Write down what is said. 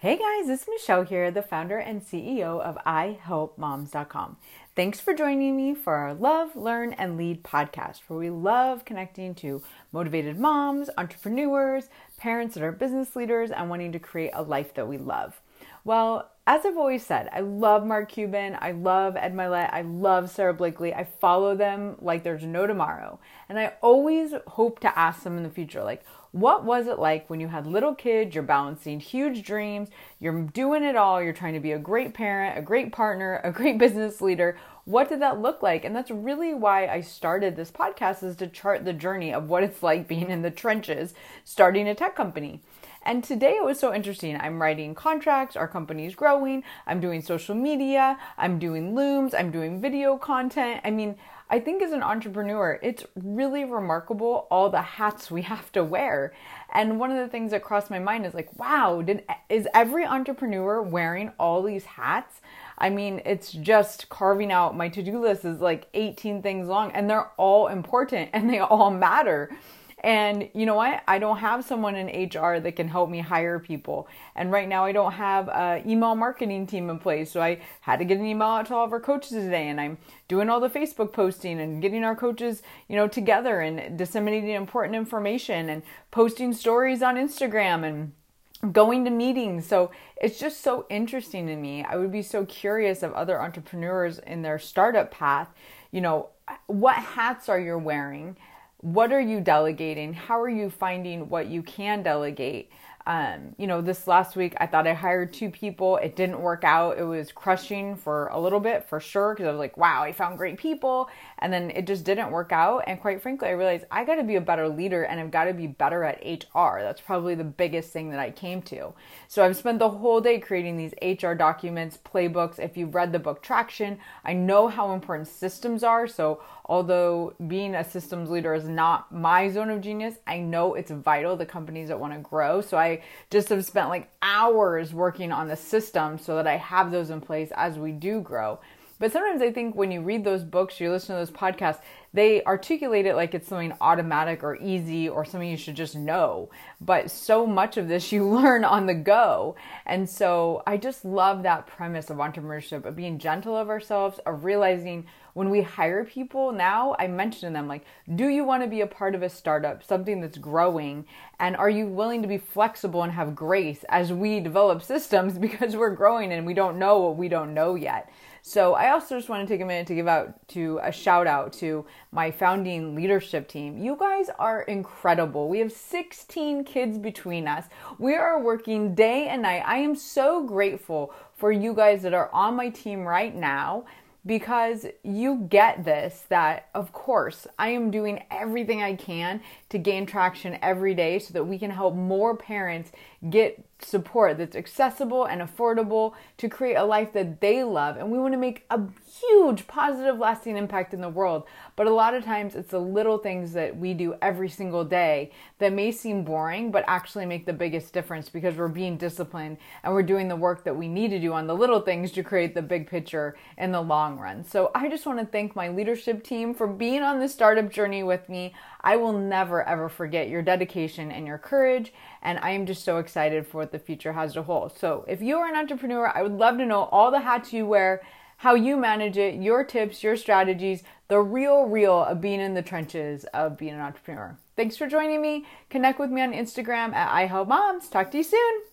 Hey guys, it's Michelle here, the founder and CEO of ihelpmoms.com. Thanks for joining me for our Love, Learn, and Lead podcast, where we love connecting to motivated moms, entrepreneurs, parents that are business leaders, and wanting to create a life that we love. Well, as I've always said, I love Mark Cuban, I love Ed Mylett, I love Sara Blakely. I follow them like there's no tomorrow. And I always hope to ask them in the future, like, what was it like when you had little kids, you're balancing huge dreams, you're doing it all, you're trying to be a great parent, a great partner, a great business leader? What did that look like? And that's really why I started this podcast is to chart the journey of what it's like being in the trenches starting a tech company. And today it was so interesting. I'm writing contracts, our company is growing, I'm doing social media, I'm doing looms, I'm doing video content. I mean, I think as an entrepreneur, it's really remarkable all the hats we have to wear. And one of the things that crossed my mind is like, wow, did is every entrepreneur wearing all these hats? I mean, it's just carving out my to-do list is like 18 things long and they're all important and they all matter. And you know what? I don't have someone in HR that can help me hire people. And right now I don't have an email marketing team in place. So I had to get an email out to all of our coaches today and I'm doing all the Facebook posting and getting our coaches, you know, together and disseminating important information and posting stories on Instagram and going to meetings. So it's just so interesting to me. I would be so curious of other entrepreneurs in their startup path, you know, what hats are you wearing? What are you delegating? How are you finding what you can delegate? Um, you know, this last week I thought I hired two people. It didn't work out. It was crushing for a little bit for sure because I was like, wow, I found great people. And then it just didn't work out. And quite frankly, I realized I got to be a better leader and I've got to be better at HR. That's probably the biggest thing that I came to. So I've spent the whole day creating these HR documents, playbooks. If you've read the book Traction, I know how important systems are. So although being a systems leader is not my zone of genius, I know it's vital to companies that want to grow. So I just have spent like hours working on the system so that I have those in place as we do grow. But sometimes I think when you read those books, you listen to those podcasts, they articulate it like it's something automatic or easy or something you should just know. But so much of this you learn on the go. And so I just love that premise of entrepreneurship, of being gentle of ourselves, of realizing when we hire people now, I mention to them, like, do you want to be a part of a startup, something that's growing? And are you willing to be flexible and have grace as we develop systems because we're growing and we don't know what we don't know yet? So I also just want to take a minute to give out to a shout out to my founding leadership team. You guys are incredible. We have 16 kids between us. We are working day and night. I am so grateful for you guys that are on my team right now because you get this that, of course, I am doing everything I can to gain traction every day so that we can help more parents get support that's accessible and affordable to create a life that they love. And we want to make a huge positive, lasting impact in the world. But a lot of times it's the little things that we do every single day that may seem boring, but actually make the biggest difference because we're being disciplined and we're doing the work that we need to do on the little things to create the big picture in the long run. So I just want to thank my leadership team for being on this startup journey with me. I will never ever forget your dedication and your courage. And I am just so excited for what the future has to hold. So if you are an entrepreneur, I would love to know all the hats you wear, how you manage it, your tips, your strategies, the real, real of being in the trenches of being an entrepreneur. Thanks for joining me. Connect with me on Instagram at iHelpMoms. Talk to you soon.